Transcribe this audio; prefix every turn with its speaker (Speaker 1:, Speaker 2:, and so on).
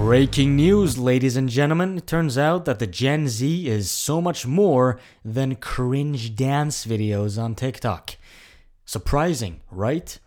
Speaker 1: Breaking news, ladies and gentlemen. It turns out that the Gen Z is so much more than cringe dance videos on TikTok. Surprising, right?